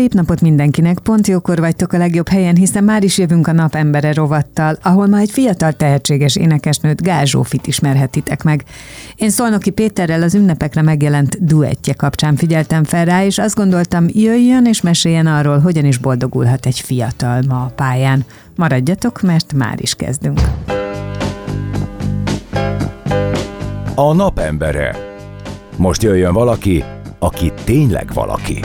Szép napot mindenkinek, pont jókor vagytok a legjobb helyen, hiszen már is jövünk a napembere rovattal, ahol ma egy fiatal tehetséges énekesnőt Gál Zsófit ismerhetitek meg. Én Szolnoki Péterrel az ünnepekre megjelent duettje kapcsán figyeltem fel rá, és azt gondoltam, jöjjön és meséljen arról, hogyan is boldogulhat egy fiatal ma a pályán. Maradjatok, mert már is kezdünk. A napembere. Most jöjjön valaki, aki tényleg valaki.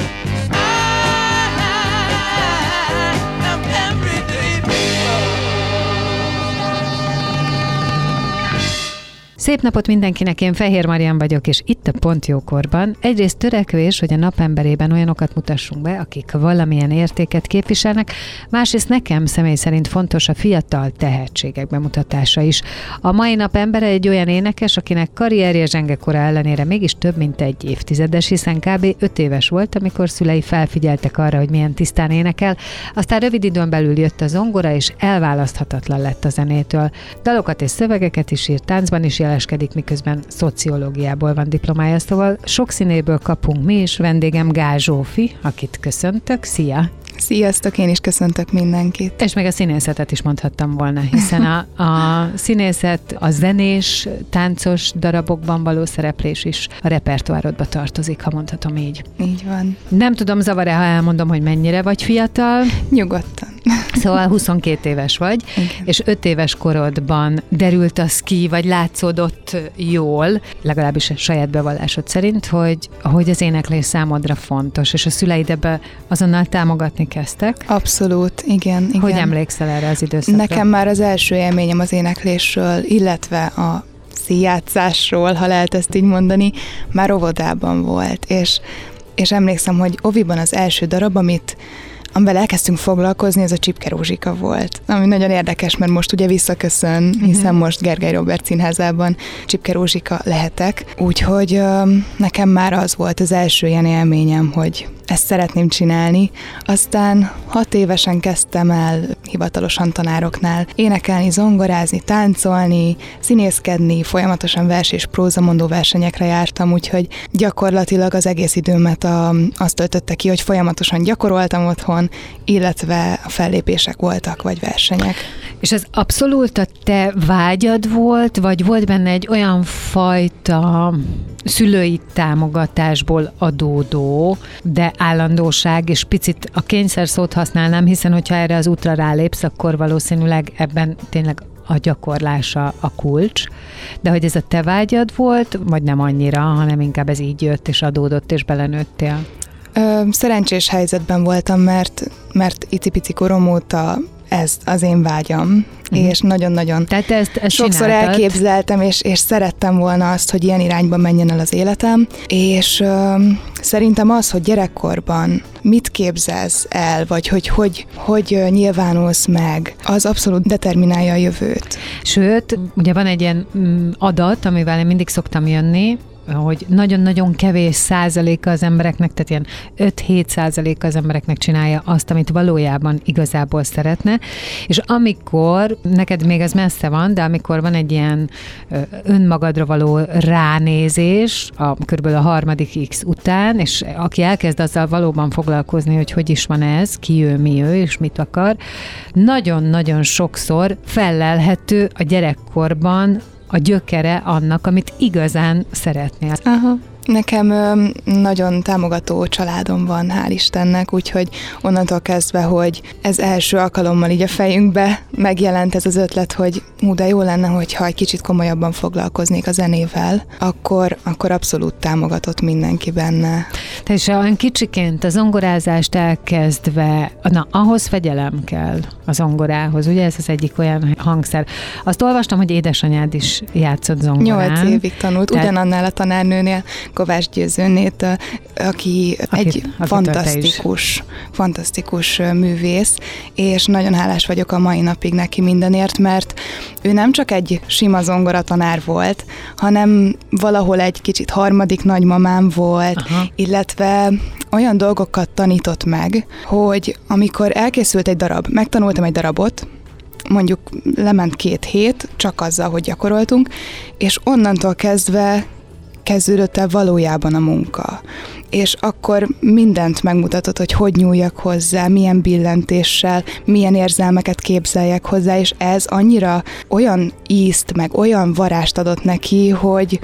Szép napot mindenkinek, én Fehér Marian vagyok, és itt a Pont Jókorban. Egyrészt törekvés, hogy a napemberében olyanokat mutassunk be, akik valamilyen értéket képviselnek, másrészt nekem személy szerint fontos a fiatal tehetségek bemutatása is. A mai nap embere egy olyan énekes, akinek karrierje zsengekora ellenére mégis több mint egy évtizedes, hiszen kb. 5 éves volt, amikor szülei felfigyeltek arra, hogy milyen tisztán énekel, aztán rövid időn belül jött a zongora, és elválaszthatatlan lett a zenétől. Dalokat és szövegeket is írt, táncban is jelent jeleskedik, miközben szociológiából van diplomája, szóval sok színéből kapunk mi is. Vendégem Gál Zsófi, akit köszöntök. Szia! Sziasztok, én is köszöntök mindenkit. És meg a színészetet is mondhattam volna, hiszen a, a színészet, a zenés, táncos darabokban való szereplés is a repertoárodba tartozik, ha mondhatom így. Így van. Nem tudom, zavar-e, ha elmondom, hogy mennyire vagy fiatal? Nyugodtan. Szóval 22 éves vagy, Igen. és 5 éves korodban derült az ki, vagy látszódott jól, legalábbis a saját bevallásod szerint, hogy, hogy az éneklés számodra fontos, és a szüleid ebbe azonnal támogatni kezdtek. Abszolút, igen. igen. Hogy emlékszel erre az időszakra? Nekem már az első élményem az éneklésről, illetve a színjátszásról, ha lehet ezt így mondani, már óvodában volt, és, és emlékszem, hogy Oviban az első darab, amit amivel elkezdtünk foglalkozni, ez a Csipke Rózsika volt. Ami nagyon érdekes, mert most ugye visszaköszön, hiszen uh-huh. most Gergely Robert színházában Csipke Rózsika lehetek. Úgyhogy nekem már az volt az első ilyen élményem, hogy ezt szeretném csinálni. Aztán hat évesen kezdtem el hivatalosan tanároknál énekelni, zongorázni, táncolni, színészkedni, folyamatosan vers és prózamondó versenyekre jártam, úgyhogy gyakorlatilag az egész időmet a, azt töltötte ki, hogy folyamatosan gyakoroltam otthon, illetve a fellépések voltak, vagy versenyek. És ez abszolút a te vágyad volt, vagy volt benne egy olyan fajta szülői támogatásból adódó, de állandóság, és picit a kényszer szót használnám, hiszen hogyha erre az útra rálépsz, akkor valószínűleg ebben tényleg a gyakorlása a kulcs, de hogy ez a te vágyad volt, vagy nem annyira, hanem inkább ez így jött és adódott és belenőttél? Ö, szerencsés helyzetben voltam, mert, mert icipici korom óta ez az én vágyam, uh-huh. és nagyon-nagyon Tehát ezt, ezt sokszor csináltad. elképzeltem, és, és szerettem volna azt, hogy ilyen irányba menjen el az életem, és ö, szerintem az, hogy gyerekkorban mit képzelsz el, vagy hogy hogy, hogy nyilvánulsz meg, az abszolút determinálja a jövőt. Sőt, ugye van egy ilyen mm, adat, amivel én mindig szoktam jönni, hogy nagyon-nagyon kevés százaléka az embereknek, tehát ilyen 5-7 százaléka az embereknek csinálja azt, amit valójában igazából szeretne, és amikor, neked még az messze van, de amikor van egy ilyen önmagadra való ránézés, a, körülbelül a harmadik X után, és aki elkezd azzal valóban foglalkozni, hogy hogy is van ez, ki ő, mi ő, és mit akar, nagyon-nagyon sokszor fellelhető a gyerekkorban a gyökere annak, amit igazán szeretnél. Aha. Nekem nagyon támogató családom van, hál' Istennek, úgyhogy onnantól kezdve, hogy ez első alkalommal így a fejünkbe megjelent ez az ötlet, hogy hú, de jó lenne, hogyha egy kicsit komolyabban foglalkoznék a zenével, akkor, akkor abszolút támogatott mindenki benne. Te is olyan kicsiként a zongorázást elkezdve, na, ahhoz fegyelem kell a zongorához, ugye ez az egyik olyan hangszer. Azt olvastam, hogy édesanyád is játszott zongorán. Nyolc évig tanult, Tehát... ugyanannál a tanárnőnél, Kovács Győzőnét, aki, egy aki fantasztikus, fantasztikus művész, és nagyon hálás vagyok a mai napig neki mindenért, mert ő nem csak egy sima zongoratanár volt, hanem valahol egy kicsit harmadik nagymamám volt, Aha. illetve olyan dolgokat tanított meg, hogy amikor elkészült egy darab, megtanultam egy darabot, mondjuk lement két hét, csak azzal, hogy gyakoroltunk, és onnantól kezdve kezdődött el valójában a munka. És akkor mindent megmutatott, hogy hogy nyúljak hozzá, milyen billentéssel, milyen érzelmeket képzeljek hozzá, és ez annyira olyan ízt, meg olyan varást adott neki, hogy,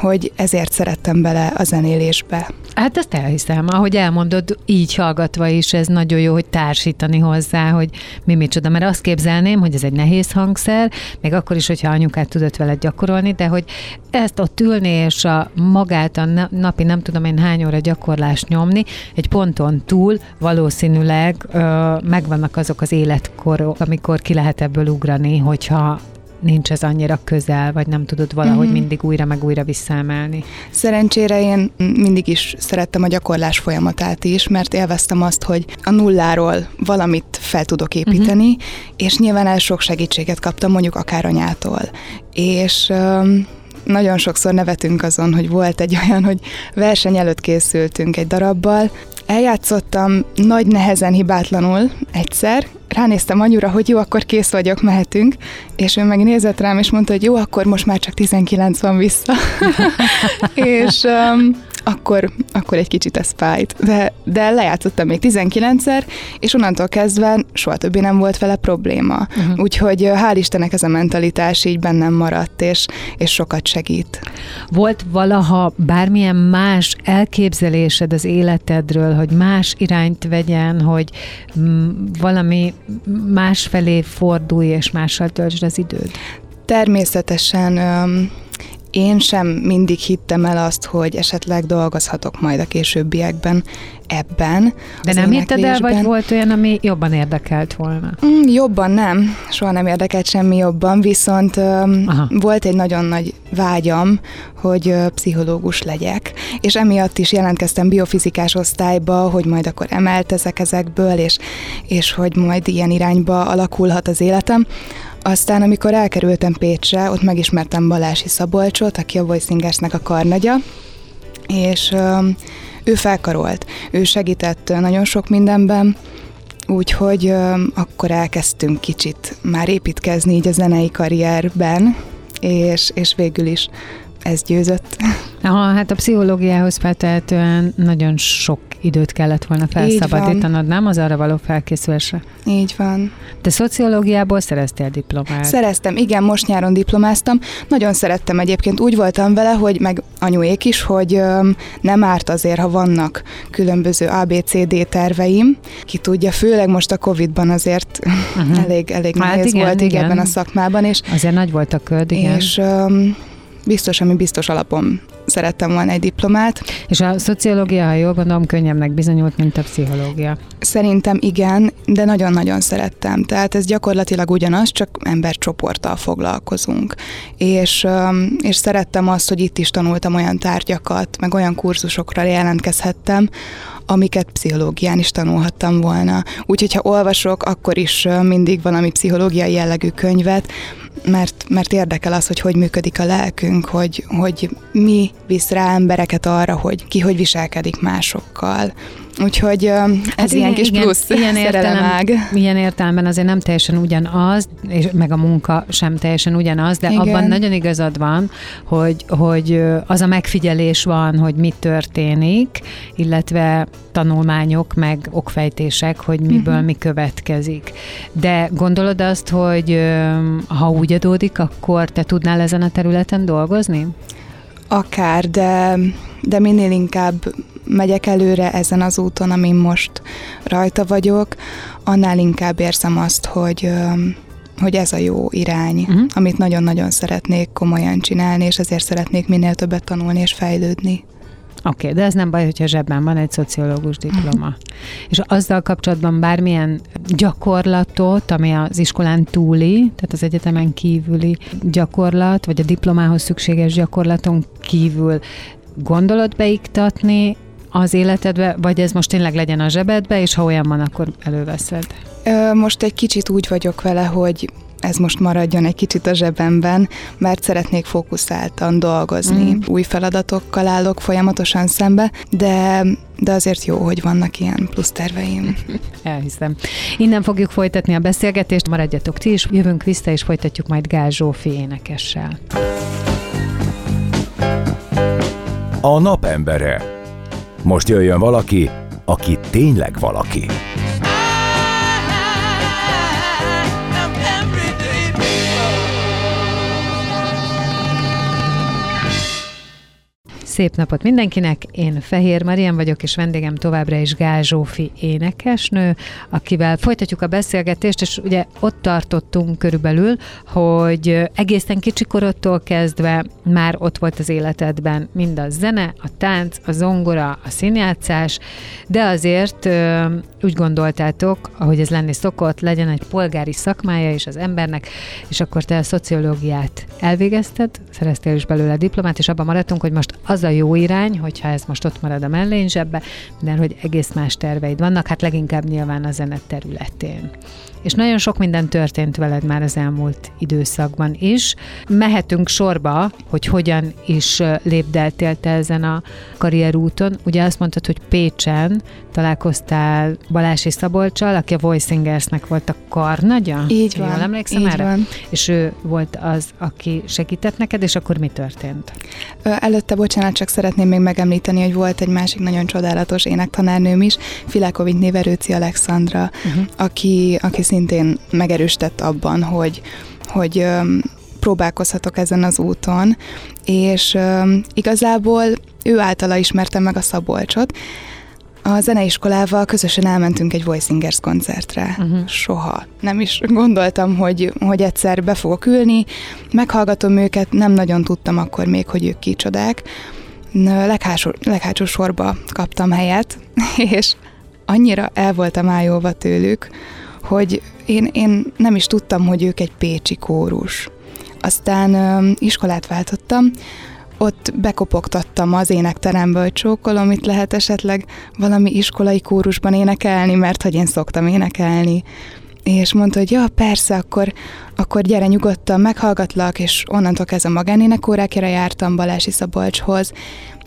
hogy ezért szerettem bele a zenélésbe. Hát ezt elhiszem, ahogy elmondod, így hallgatva is ez nagyon jó, hogy társítani hozzá, hogy mi micsoda, mert azt képzelném, hogy ez egy nehéz hangszer, még akkor is, hogyha anyukát tudott vele gyakorolni, de hogy ezt ott ülni és a magát a napi nem tudom én hány óra gyakorlást nyomni, egy ponton túl valószínűleg ö, megvannak azok az életkorok, amikor ki lehet ebből ugrani, hogyha nincs ez annyira közel, vagy nem tudod valahogy mm-hmm. mindig újra meg újra visszaemelni? Szerencsére én mindig is szerettem a gyakorlás folyamatát is, mert élveztem azt, hogy a nulláról valamit fel tudok építeni, mm-hmm. és nyilván el sok segítséget kaptam, mondjuk akár anyától. És um, nagyon sokszor nevetünk azon, hogy volt egy olyan, hogy verseny előtt készültünk egy darabbal, Eljátszottam nagy nehezen hibátlanul egyszer, ránéztem anyura, hogy jó, akkor kész vagyok, mehetünk, és ő meg nézett rám, és mondta, hogy jó, akkor most már csak 19 van vissza. és um, akkor, akkor egy kicsit ez fájt. De, de lejátszottam még 19-szer, és onnantól kezdve soha többé nem volt vele probléma. Uh-huh. Úgyhogy hál' Istennek ez a mentalitás így bennem maradt, és, és sokat segít. Volt valaha bármilyen más elképzelésed az életedről, hogy más irányt vegyen, hogy valami más felé fordulj, és mással töltsd az időd? Természetesen én sem mindig hittem el azt, hogy esetleg dolgozhatok majd a későbbiekben ebben. De nem hitted el, vagy volt olyan, ami jobban érdekelt volna? Mm, jobban nem, soha nem érdekelt semmi jobban, viszont Aha. volt egy nagyon nagy vágyam, hogy pszichológus legyek, és emiatt is jelentkeztem biofizikás osztályba, hogy majd akkor emeltezek ezekből, és, és hogy majd ilyen irányba alakulhat az életem. Aztán, amikor elkerültem Pécsre, ott megismertem Balási Szabolcsot, aki a Voicingersnek a karnagya, és ő felkarolt, ő segített nagyon sok mindenben, úgyhogy akkor elkezdtünk kicsit már építkezni így a zenei karrierben, és, és végül is ez győzött. Aha, hát a pszichológiához feltehetően nagyon sok időt kellett volna felszabadítanod, nem az arra való felkészülésre? Így van. Te szociológiából szereztél diplomát? Szereztem, igen, most nyáron diplomáztam. Nagyon szerettem egyébként, úgy voltam vele, hogy meg anyuék is, hogy öm, nem árt azért, ha vannak különböző ABCD terveim. Ki tudja, főleg most a Covid-ban azért uh-huh. elég, elég hát nehéz igen, volt igen. ebben a szakmában. És, azért nagy volt a köd, igen. És öm, biztos, ami biztos alapom szerettem volna egy diplomát. És a szociológia, ha jól gondolom, könnyebbnek bizonyult, mint a pszichológia. Szerintem igen, de nagyon-nagyon szerettem. Tehát ez gyakorlatilag ugyanaz, csak embercsoporttal foglalkozunk. És, és szerettem azt, hogy itt is tanultam olyan tárgyakat, meg olyan kurzusokra jelentkezhettem, amiket pszichológián is tanulhattam volna. Úgyhogy ha olvasok, akkor is mindig valami pszichológiai jellegű könyvet, mert, mert érdekel az, hogy hogy működik a lelkünk, hogy, hogy mi visz rá embereket arra, hogy ki hogy viselkedik másokkal. Úgyhogy ez hát ilyen kis igen, plusz ilyen értelem, Ilyen értelemben azért nem teljesen ugyanaz, és meg a munka sem teljesen ugyanaz, de igen. abban nagyon igazad van, hogy, hogy az a megfigyelés van, hogy mi történik, illetve tanulmányok, meg okfejtések, hogy miből uh-huh. mi következik. De gondolod azt, hogy ha úgy adódik, akkor te tudnál ezen a területen dolgozni? Akár, de de minél inkább megyek előre ezen az úton, amin most rajta vagyok, annál inkább érzem azt, hogy hogy ez a jó irány, uh-huh. amit nagyon-nagyon szeretnék komolyan csinálni, és ezért szeretnék minél többet tanulni és fejlődni. Oké, okay, de ez nem baj, hogyha zsebben van egy szociológus diploma. Uh-huh. És azzal kapcsolatban bármilyen gyakorlatot, ami az iskolán túli, tehát az egyetemen kívüli gyakorlat, vagy a diplomához szükséges gyakorlaton kívül gondolod beiktatni az életedbe, vagy ez most tényleg legyen a zsebedbe, és ha olyan van, akkor előveszed? Most egy kicsit úgy vagyok vele, hogy ez most maradjon egy kicsit a zsebemben, mert szeretnék fókuszáltan dolgozni. Mm. Új feladatokkal állok folyamatosan szembe, de de azért jó, hogy vannak ilyen plusz terveim. Elhiszem. Innen fogjuk folytatni a beszélgetést, maradjatok ti is, jövünk vissza, és folytatjuk majd Gál Zsófi énekessel. A napembere. Most jöjjön valaki, aki tényleg valaki. Szép napot mindenkinek! Én Fehér Marian vagyok, és vendégem továbbra is Gál Zsófi énekesnő, akivel folytatjuk a beszélgetést, és ugye ott tartottunk körülbelül, hogy egészen kicsikorodtól kezdve már ott volt az életedben mind a zene, a tánc, a zongora, a színjátszás, de azért úgy gondoltátok, ahogy ez lenni szokott, legyen egy polgári szakmája is az embernek, és akkor te a szociológiát elvégezted, szereztél is belőle diplomát, és abban maradtunk, hogy most az a jó irány, hogyha ez most ott marad a mellényzsebbe, de hogy egész más terveid vannak, hát leginkább nyilván a zene területén és nagyon sok minden történt veled már az elmúlt időszakban is. Mehetünk sorba, hogy hogyan is lépdeltél te ezen a karrierúton. Ugye azt mondtad, hogy Pécsen találkoztál Balási Szabolcsal, aki a Voicingersnek volt a karnagya. Így van. Jól emlékszem így erre? Van. És ő volt az, aki segített neked, és akkor mi történt? Előtte, bocsánat, csak szeretném még megemlíteni, hogy volt egy másik nagyon csodálatos énektanárnőm is, Filákovics Néverőci Alexandra, uh-huh. aki, aki szintén megerősített abban, hogy, hogy próbálkozhatok ezen az úton, és igazából ő általa ismertem meg a Szabolcsot, a zeneiskolával közösen elmentünk egy Voicingers koncertre. Uh-huh. Soha. Nem is gondoltam, hogy, hogy egyszer be fogok ülni, meghallgatom őket, nem nagyon tudtam akkor még, hogy ők kicsodák. Leghásó, leghátsó sorba kaptam helyet, és annyira el voltam ájolva tőlük, hogy én, én nem is tudtam, hogy ők egy pécsi kórus. Aztán ö, iskolát váltottam, ott bekopogtattam az énekterembe, hogy csókolom, itt lehet esetleg valami iskolai kórusban énekelni, mert hogy én szoktam énekelni. És mondta, hogy ja, persze, akkor, akkor gyere nyugodtan, meghallgatlak, és onnantól kezdve magánénekórákjára jártam Balási Szabolcshoz,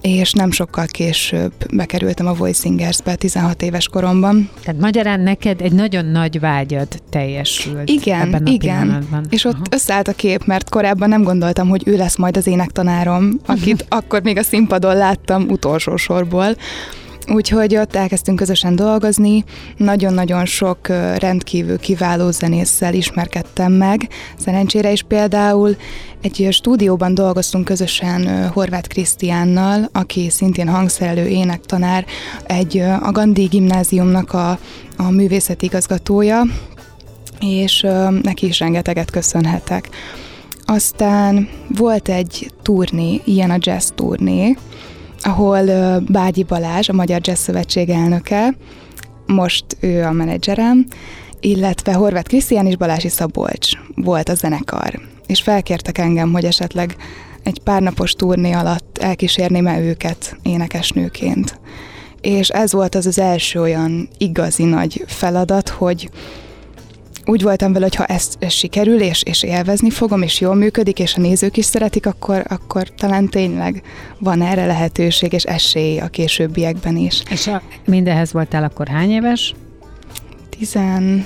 és nem sokkal később bekerültem a Voicingersbe 16 éves koromban. Tehát magyarán neked egy nagyon nagy vágyad teljesült igen, ebben a igen. pillanatban. És ott Aha. összeállt a kép, mert korábban nem gondoltam, hogy ő lesz majd az énektanárom, akit akkor még a színpadon láttam utolsó sorból. Úgyhogy ott elkezdtünk közösen dolgozni, nagyon-nagyon sok rendkívül kiváló zenésszel ismerkedtem meg. Szerencsére is például egy stúdióban dolgoztunk közösen Horváth Krisztiánnal, aki szintén hangszerelő énektanár, egy a Gandhi gimnáziumnak a, a művészeti igazgatója, és neki is rengeteget köszönhetek. Aztán volt egy turné, ilyen a jazz turné, ahol Bágyi Balázs, a Magyar Jazz Szövetség elnöke, most ő a menedzserem, illetve Horváth Krisztián és Balási Szabolcs volt a zenekar. És felkértek engem, hogy esetleg egy pár napos turné alatt elkísérném-e őket énekesnőként. És ez volt az az első olyan igazi nagy feladat, hogy úgy voltam vele, hogy ha ez, ez sikerül, és, és élvezni fogom, és jól működik, és a nézők is szeretik, akkor, akkor talán tényleg van erre lehetőség, és esély a későbbiekben is. És a, mindenhez voltál akkor hány éves? 18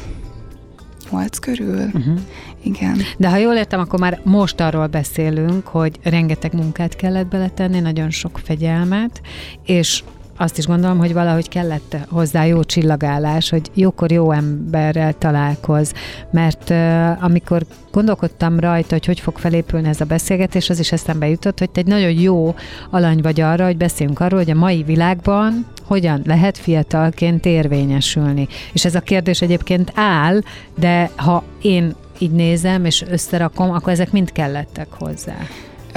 körül. Uh-huh. Igen. De ha jól értem, akkor már most arról beszélünk, hogy rengeteg munkát kellett beletenni, nagyon sok fegyelmet, és azt is gondolom, hogy valahogy kellett hozzá jó csillagállás, hogy jókor jó emberrel találkoz, mert uh, amikor gondolkodtam rajta, hogy hogy fog felépülni ez a beszélgetés, az is eszembe jutott, hogy te egy nagyon jó alany vagy arra, hogy beszéljünk arról, hogy a mai világban hogyan lehet fiatalként érvényesülni. És ez a kérdés egyébként áll, de ha én így nézem és összerakom, akkor ezek mind kellettek hozzá.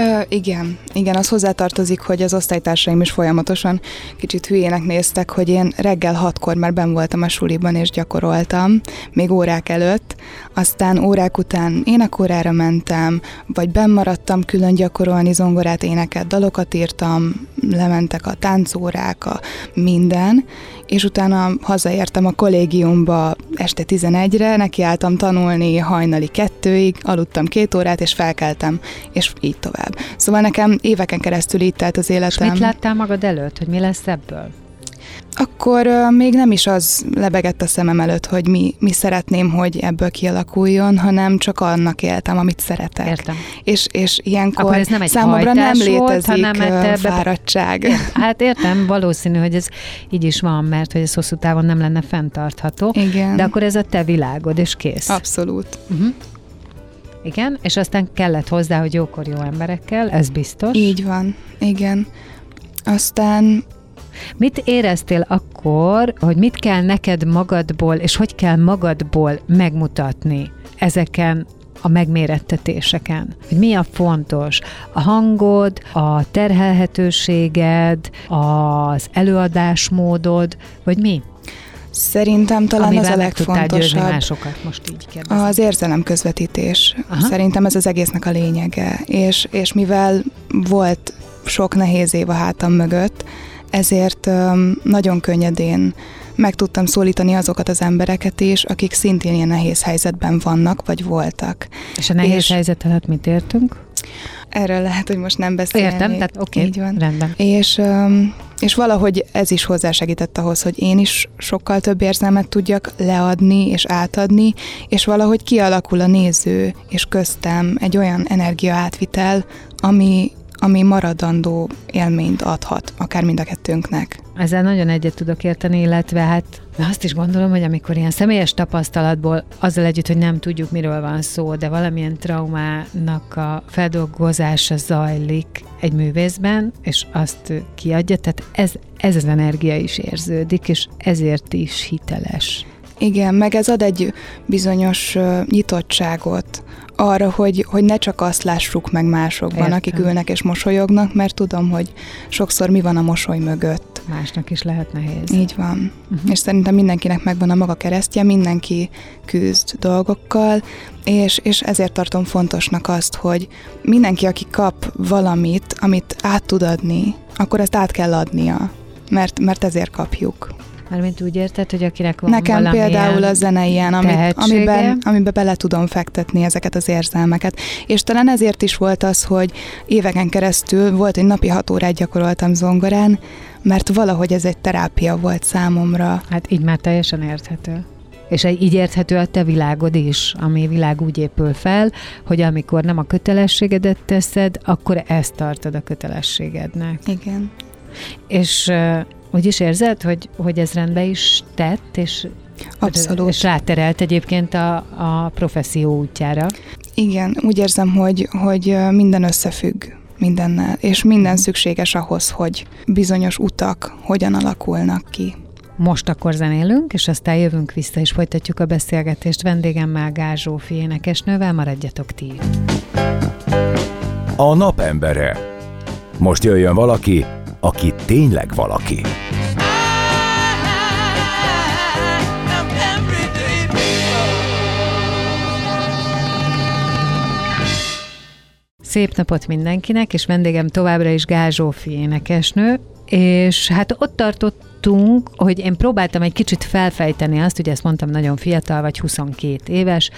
Ö, igen, igen, az hozzátartozik, hogy az osztálytársaim is folyamatosan kicsit hülyének néztek, hogy én reggel hatkor már ben voltam a suliban és gyakoroltam, még órák előtt, aztán órák után énekórára mentem, vagy benn maradtam külön gyakorolni zongorát, éneket, dalokat írtam, lementek a táncórák, a minden, és utána hazaértem a kollégiumba este 11-re, nekiálltam tanulni hajnali kettőig, aludtam két órát, és felkeltem, és így tovább. Szóval nekem éveken keresztül így telt az életem. És mit láttál magad előtt, hogy mi lesz ebből? Akkor még nem is az lebegett a szemem előtt, hogy mi, mi szeretném, hogy ebből kialakuljon, hanem csak annak éltem, amit szeretek. Értem. És, és ilyenkor Akkor ez nem egy számomra nem létezik volt, hanem te fáradtság. Be... Hát értem, valószínű, hogy ez így is van, mert hogy ez hosszú távon nem lenne fenntartható. Igen. De akkor ez a te világod, és kész. Abszolút. Uh-huh. Igen, és aztán kellett hozzá, hogy jókor jó emberekkel, ez biztos. Így van, igen. Aztán Mit éreztél akkor, hogy mit kell neked magadból, és hogy kell magadból megmutatni ezeken a megmérettetéseken? Hogy mi a fontos? A hangod, a terhelhetőséged, az előadásmódod, vagy mi? Szerintem talán Amivel az a legfontosabb másokat, most így kérdezem. az érzelem közvetítés. Aha. Szerintem ez az egésznek a lényege. És, és mivel volt sok nehéz év a hátam mögött, ezért nagyon könnyedén meg tudtam szólítani azokat az embereket is, akik szintén ilyen nehéz helyzetben vannak, vagy voltak. És a nehéz és- helyzet alatt mit értünk? Erről lehet, hogy most nem beszélnék. Értem, tehát oké, Így van. rendben. És, és valahogy ez is hozzásegített ahhoz, hogy én is sokkal több érzelmet tudjak leadni és átadni, és valahogy kialakul a néző és köztem egy olyan energiaátvitel, ami, ami maradandó élményt adhat, akár mind a kettőnknek. Ezzel nagyon egyet tudok érteni, illetve hát azt is gondolom, hogy amikor ilyen személyes tapasztalatból, azzal együtt, hogy nem tudjuk, miről van szó, de valamilyen traumának a feldolgozása zajlik egy művészben, és azt kiadja, tehát ez, ez az energia is érződik, és ezért is hiteles. Igen, meg ez ad egy bizonyos nyitottságot arra, hogy, hogy ne csak azt lássuk meg másokban, Értem. akik ülnek és mosolyognak, mert tudom, hogy sokszor mi van a mosoly mögött. Másnak is lehet nehéz. Így van. Uh-huh. És szerintem mindenkinek megvan a maga keresztje, mindenki küzd dolgokkal, és, és ezért tartom fontosnak azt, hogy mindenki, aki kap valamit, amit át tud adni, akkor ezt át kell adnia, mert, mert ezért kapjuk. Mármint úgy érted, hogy akinek van Nekem például a zene ilyen, amit, amiben, amiben bele tudom fektetni ezeket az érzelmeket. És talán ezért is volt az, hogy éveken keresztül volt, hogy napi hat órát gyakoroltam zongorán, mert valahogy ez egy terápia volt számomra. Hát így már teljesen érthető. És így érthető a te világod is, ami világ úgy épül fel, hogy amikor nem a kötelességedet teszed, akkor ezt tartod a kötelességednek. Igen. És úgy is érzed, hogy, hogy ez rendbe is tett, és, Abszolút. és ráterelt egyébként a, a professzió útjára. Igen, úgy érzem, hogy, hogy minden összefügg mindennel, és minden szükséges ahhoz, hogy bizonyos utak hogyan alakulnak ki. Most akkor zenélünk, és aztán jövünk vissza, és folytatjuk a beszélgetést vendégemmel, Gál Zsófi énekesnővel, maradjatok ti. A napembere. Most jöjjön valaki, aki tényleg valaki. Szép napot mindenkinek, és vendégem továbbra is Gál Zsófi énekesnő, és hát ott tartottunk, hogy én próbáltam egy kicsit felfejteni azt, ugye ezt mondtam, nagyon fiatal vagy, 22 éves,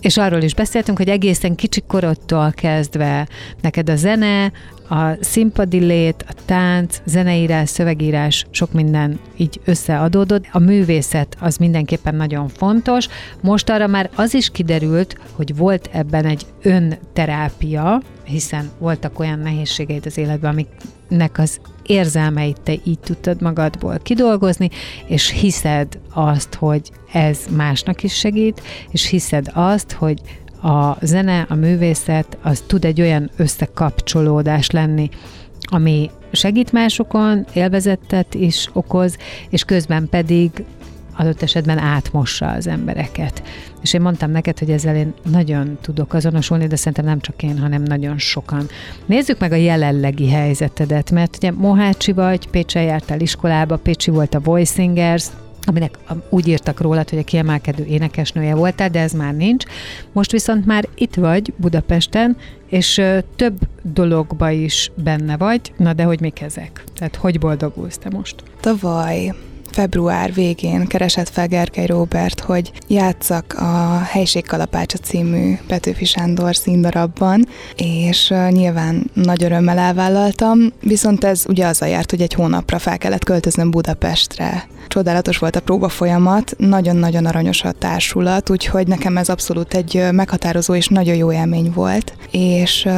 és arról is beszéltünk, hogy egészen kicsi korodtól kezdve neked a zene, a színpadi lét, a tánc, zeneírás, szövegírás, sok minden így összeadódott. A művészet az mindenképpen nagyon fontos. Most arra már az is kiderült, hogy volt ebben egy önterápia, hiszen voltak olyan nehézségeid az életben, amiknek az érzelmeit te így tudtad magadból kidolgozni, és hiszed azt, hogy ez másnak is segít, és hiszed azt, hogy a zene, a művészet, az tud egy olyan összekapcsolódás lenni, ami segít másokon, élvezettet is okoz, és közben pedig adott esetben átmossa az embereket. És én mondtam neked, hogy ezzel én nagyon tudok azonosulni, de szerintem nem csak én, hanem nagyon sokan. Nézzük meg a jelenlegi helyzetedet, mert ugye Mohácsi vagy, Pécsen jártál iskolába, Pécsi volt a Voice Singers, aminek úgy írtak rólad, hogy a kiemelkedő énekesnője voltál, de ez már nincs. Most viszont már itt vagy Budapesten, és több dologba is benne vagy. Na de hogy mik ezek? Tehát hogy boldogulsz te most? Tavaly február végén keresett fel Gergely Robert, hogy játszak a Helység Kalapácsa című Petőfi Sándor színdarabban, és nyilván nagy örömmel elvállaltam, viszont ez ugye azzal járt, hogy egy hónapra fel kellett költöznöm Budapestre. Csodálatos volt a próba folyamat, nagyon-nagyon aranyos a társulat, úgyhogy nekem ez abszolút egy meghatározó és nagyon jó élmény volt. És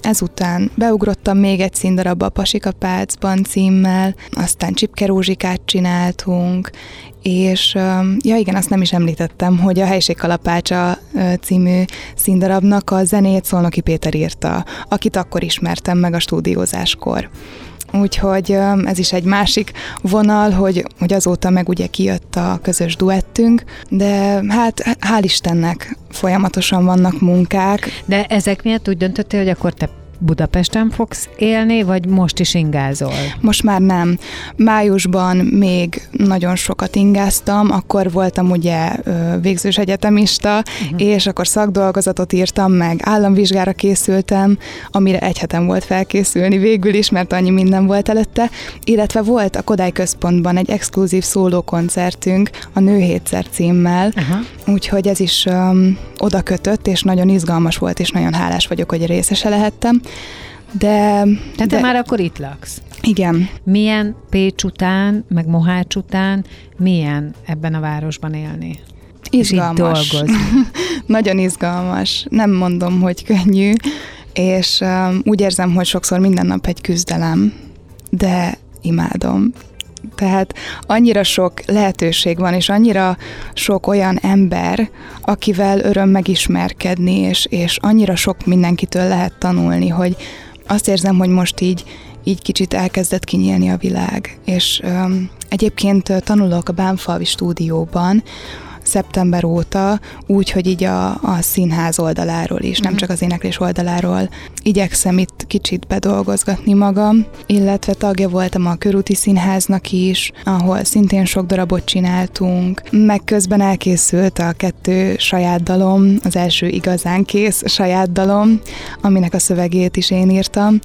ezután beugrottam még egy színdarabba a Pasikapácban címmel, aztán Csipke Rózsikát csinált, jártunk, és ja igen, azt nem is említettem, hogy a Helység Kalapácsa című színdarabnak a zenét Szolnoki Péter írta, akit akkor ismertem meg a stúdiózáskor. Úgyhogy ez is egy másik vonal, hogy, hogy azóta meg ugye kijött a közös duettünk, de hát hál' Istennek folyamatosan vannak munkák. De ezek miatt úgy döntöttél, hogy akkor te Budapesten fogsz élni, vagy most is ingázol? Most már nem. Májusban még nagyon sokat ingáztam, akkor voltam ugye végzős egyetemista, uh-huh. és akkor szakdolgozatot írtam meg, államvizsgára készültem, amire egy hetem volt felkészülni végül is, mert annyi minden volt előtte, illetve volt a Kodály Központban egy exkluzív szólókoncertünk a Nőhétszer címmel, uh-huh. úgyhogy ez is um, oda kötött, és nagyon izgalmas volt, és nagyon hálás vagyok, hogy részese lehettem. De... De, te már akkor itt laksz? Igen. Milyen Pécs után, meg Mohács után, milyen ebben a városban élni? Izgalmas. Nagyon izgalmas. Nem mondom, hogy könnyű, és um, úgy érzem, hogy sokszor minden nap egy küzdelem, de imádom. Tehát annyira sok lehetőség van, és annyira sok olyan ember, akivel öröm megismerkedni, és, és annyira sok mindenkitől lehet tanulni, hogy azt érzem, hogy most így, így kicsit elkezdett kinyílni a világ. És um, egyébként tanulok a Bánfalvi stúdióban, szeptember óta, úgy, hogy így a, a színház oldaláról is, nem mhm. csak az éneklés oldaláról igyekszem itt kicsit bedolgozgatni magam, illetve tagja voltam a Körúti Színháznak is, ahol szintén sok darabot csináltunk, meg közben elkészült a kettő saját dalom, az első igazán kész saját dalom, aminek a szövegét is én írtam,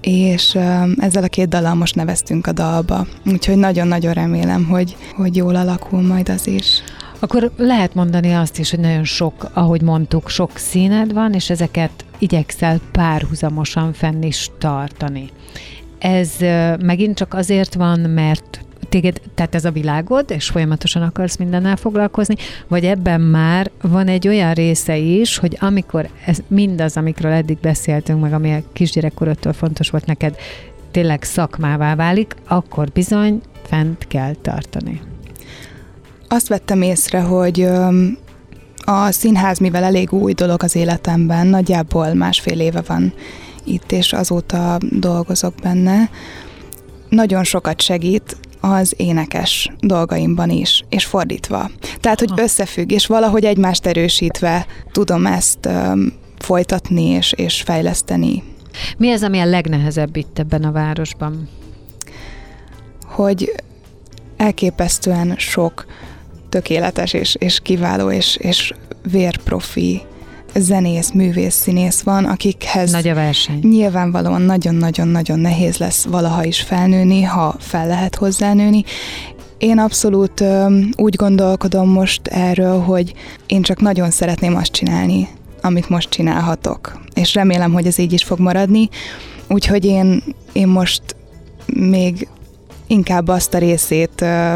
és ezzel a két dallal most neveztünk a dalba. Úgyhogy nagyon-nagyon remélem, hogy, hogy jól alakul majd az is. Akkor lehet mondani azt is, hogy nagyon sok, ahogy mondtuk, sok színed van, és ezeket igyekszel párhuzamosan fenn is tartani. Ez megint csak azért van, mert téged, tehát ez a világod, és folyamatosan akarsz mindennel foglalkozni, vagy ebben már van egy olyan része is, hogy amikor ez mindaz, amikről eddig beszéltünk, meg ami a kisgyerekkorodtól fontos volt neked, tényleg szakmává válik, akkor bizony fent kell tartani. Azt vettem észre, hogy a színház, mivel elég új dolog az életemben, nagyjából másfél éve van itt, és azóta dolgozok benne, nagyon sokat segít az énekes dolgaimban is, és fordítva. Tehát, hogy összefügg, és valahogy egymást erősítve tudom ezt um, folytatni és, és fejleszteni. Mi az, ami a legnehezebb itt ebben a városban? Hogy elképesztően sok tökéletes és, és kiváló és, és vérprofi zenész, művész, színész van, akikhez Nagy a verseny. nyilvánvalóan nagyon-nagyon-nagyon nehéz lesz valaha is felnőni, ha fel lehet hozzá nőni. Én abszolút ö, úgy gondolkodom most erről, hogy én csak nagyon szeretném azt csinálni, amit most csinálhatok. És remélem, hogy ez így is fog maradni. Úgyhogy én, én most még inkább azt a részét ö,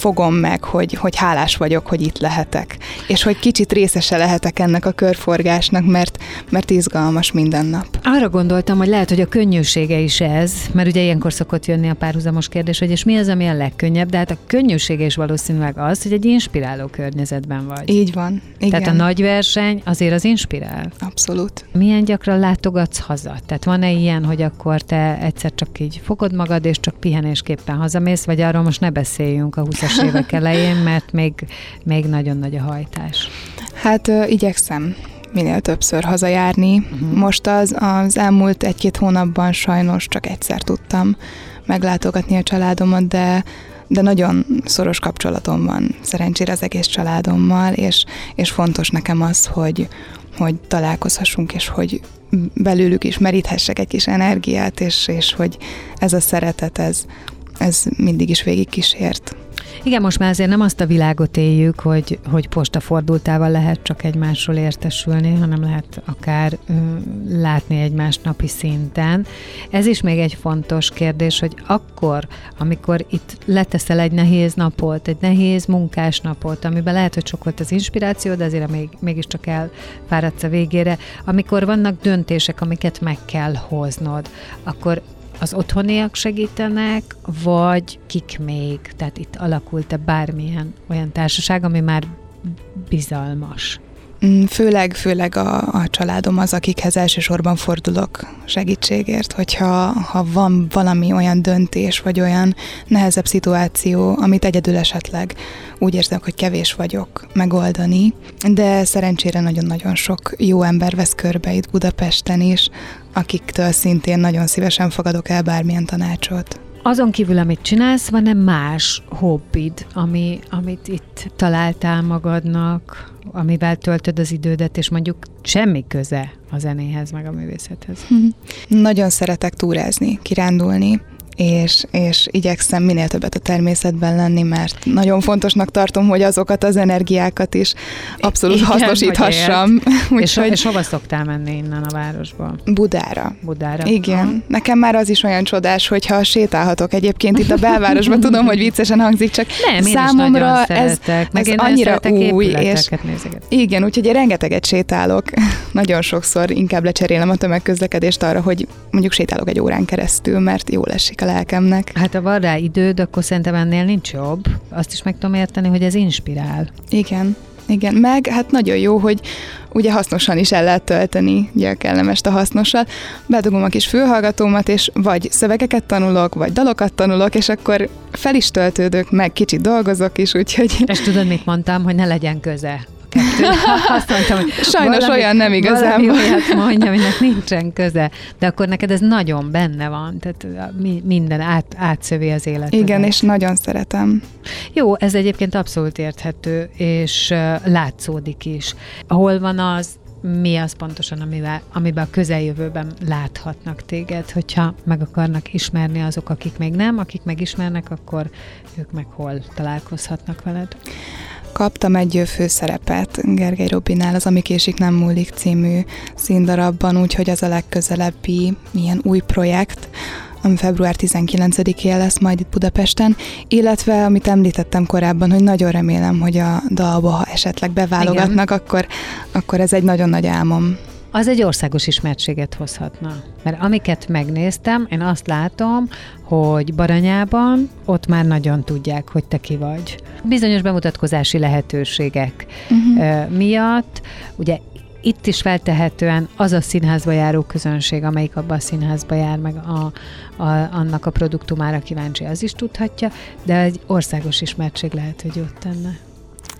fogom meg, hogy, hogy hálás vagyok, hogy itt lehetek. És hogy kicsit részese lehetek ennek a körforgásnak, mert, mert izgalmas minden nap. Arra gondoltam, hogy lehet, hogy a könnyűsége is ez, mert ugye ilyenkor szokott jönni a párhuzamos kérdés, hogy és mi az, ami a legkönnyebb, de hát a könnyűsége is valószínűleg az, hogy egy inspiráló környezetben vagy. Így van. Igen. Tehát a nagy verseny azért az inspirál. Abszolút. Milyen gyakran látogatsz haza? Tehát van-e ilyen, hogy akkor te egyszer csak így fogod magad, és csak pihenésképpen hazamész, vagy arról most ne beszéljünk a 20-as évek elején, mert még, még nagyon nagy a hajtás. Hát ö, igyekszem minél többször hazajárni. Uh-huh. Most az, az elmúlt egy-két hónapban sajnos csak egyszer tudtam meglátogatni a családomat, de de nagyon szoros kapcsolatom van szerencsére az egész családommal, és, és fontos nekem az, hogy, hogy találkozhassunk, és hogy belőlük is meríthessek egy kis energiát, és, és hogy ez a szeretet, ez, ez mindig is végig kísért. Igen, most már azért nem azt a világot éljük, hogy, hogy postafordultával lehet csak egymásról értesülni, hanem lehet akár ö, látni egymást napi szinten. Ez is még egy fontos kérdés, hogy akkor, amikor itt leteszel egy nehéz napot, egy nehéz munkás napot, amiben lehet, hogy sok volt az inspiráció, de azért még, mégiscsak elfáradsz a végére, amikor vannak döntések, amiket meg kell hoznod, akkor az otthoniak segítenek, vagy kik még? Tehát itt alakult-e bármilyen olyan társaság, ami már bizalmas? Mm, főleg, főleg a, a családom az, akikhez elsősorban fordulok segítségért, hogyha ha van valami olyan döntés, vagy olyan nehezebb szituáció, amit egyedül esetleg úgy érzem, hogy kevés vagyok megoldani, de szerencsére nagyon-nagyon sok jó ember vesz körbe itt Budapesten is, akiktől szintén nagyon szívesen fogadok el bármilyen tanácsot. Azon kívül, amit csinálsz, van-e más hobbid, ami, amit itt találtál magadnak, amivel töltöd az idődet, és mondjuk semmi köze a zenéhez, meg a művészethez? Nagyon szeretek túrázni, kirándulni és, és igyekszem minél többet a természetben lenni, mert nagyon fontosnak tartom, hogy azokat az energiákat is abszolút Igen, hasznosíthassam. és, hogy... és hova szoktál menni innen a városból? Budára. Budára. Igen. Ha. Nekem már az is olyan csodás, hogyha sétálhatok egyébként itt a belvárosban, tudom, hogy viccesen hangzik, csak Nem, számomra ez, ez annyira új. És igen, úgyhogy én rengeteget sétálok. nagyon sokszor inkább lecserélem a tömegközlekedést arra, hogy mondjuk sétálok egy órán keresztül, mert jól esik a lelkemnek. Hát ha van rá időd, akkor szerintem ennél nincs jobb. Azt is meg tudom érteni, hogy ez inspirál. Igen. Igen, meg hát nagyon jó, hogy ugye hasznosan is el lehet tölteni, ugye a kellemest a hasznossal. Bedugom a kis fülhallgatómat, és vagy szövegeket tanulok, vagy dalokat tanulok, és akkor fel is töltődök, meg kicsit dolgozok is, úgyhogy... És tudod, mit mondtam, hogy ne legyen köze kettő. Azt mondtam, hogy Sajnos valami, olyan nem igazán. Valami olyat mondja, aminek nincsen köze. De akkor neked ez nagyon benne van, tehát minden át, átszövi az életet. Igen, és nagyon szeretem. Jó, ez egyébként abszolút érthető, és látszódik is. Hol van az, mi az pontosan, amivel, amiben a közeljövőben láthatnak téged, hogyha meg akarnak ismerni azok, akik még nem, akik megismernek, akkor ők meg hol találkozhatnak veled? Kaptam egy főszerepet Gergely Robinál, az Ami késik nem múlik című színdarabban, úgyhogy az a legközelebbi milyen új projekt, ami február 19-én lesz majd itt Budapesten, illetve amit említettem korábban, hogy nagyon remélem, hogy a dalba, ha esetleg beválogatnak, akkor, akkor ez egy nagyon nagy álmom az egy országos ismertséget hozhatna. Mert amiket megnéztem, én azt látom, hogy Baranyában ott már nagyon tudják, hogy te ki vagy. Bizonyos bemutatkozási lehetőségek uh-huh. miatt, ugye itt is feltehetően az a színházba járó közönség, amelyik abban a színházba jár, meg a, a, annak a produktumára kíváncsi, az is tudhatja, de egy országos ismertség lehet, hogy ott tenne.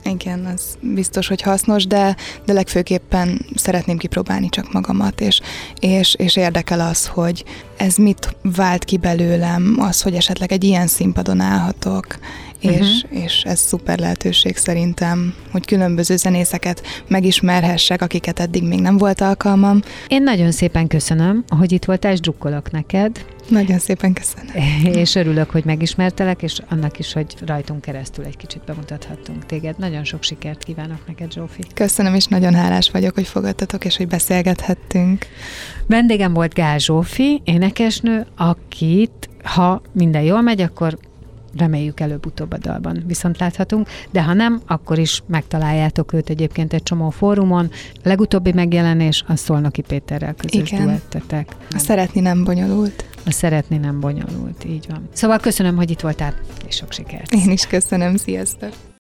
Igen, az biztos, hogy hasznos, de, de legfőképpen szeretném kipróbálni csak magamat, és, és, és érdekel az, hogy ez mit vált ki belőlem, az, hogy esetleg egy ilyen színpadon állhatok, és, uh-huh. és ez szuper lehetőség szerintem, hogy különböző zenészeket megismerhessek, akiket eddig még nem volt alkalmam. Én nagyon szépen köszönöm, hogy itt voltál, és drukkolok neked. Nagyon szépen köszönöm. És örülök, hogy megismertelek, és annak is, hogy rajtunk keresztül egy kicsit bemutathattunk téged. Nagyon sok sikert kívánok neked, Zsófi. Köszönöm, és nagyon hálás vagyok, hogy fogadtatok, és hogy beszélgethettünk. Vendégem volt Gál Zsófi, énekesnő, akit, ha minden jól megy, akkor reméljük előbb-utóbb a dalban viszont láthatunk, de ha nem, akkor is megtaláljátok őt egyébként egy csomó fórumon. A legutóbbi megjelenés a Szolnoki Péterrel közös Igen. duettetek. A szeretni nem bonyolult. A szeretni nem bonyolult, így van. Szóval köszönöm, hogy itt voltál, és sok sikert! Én is köszönöm, sziasztok!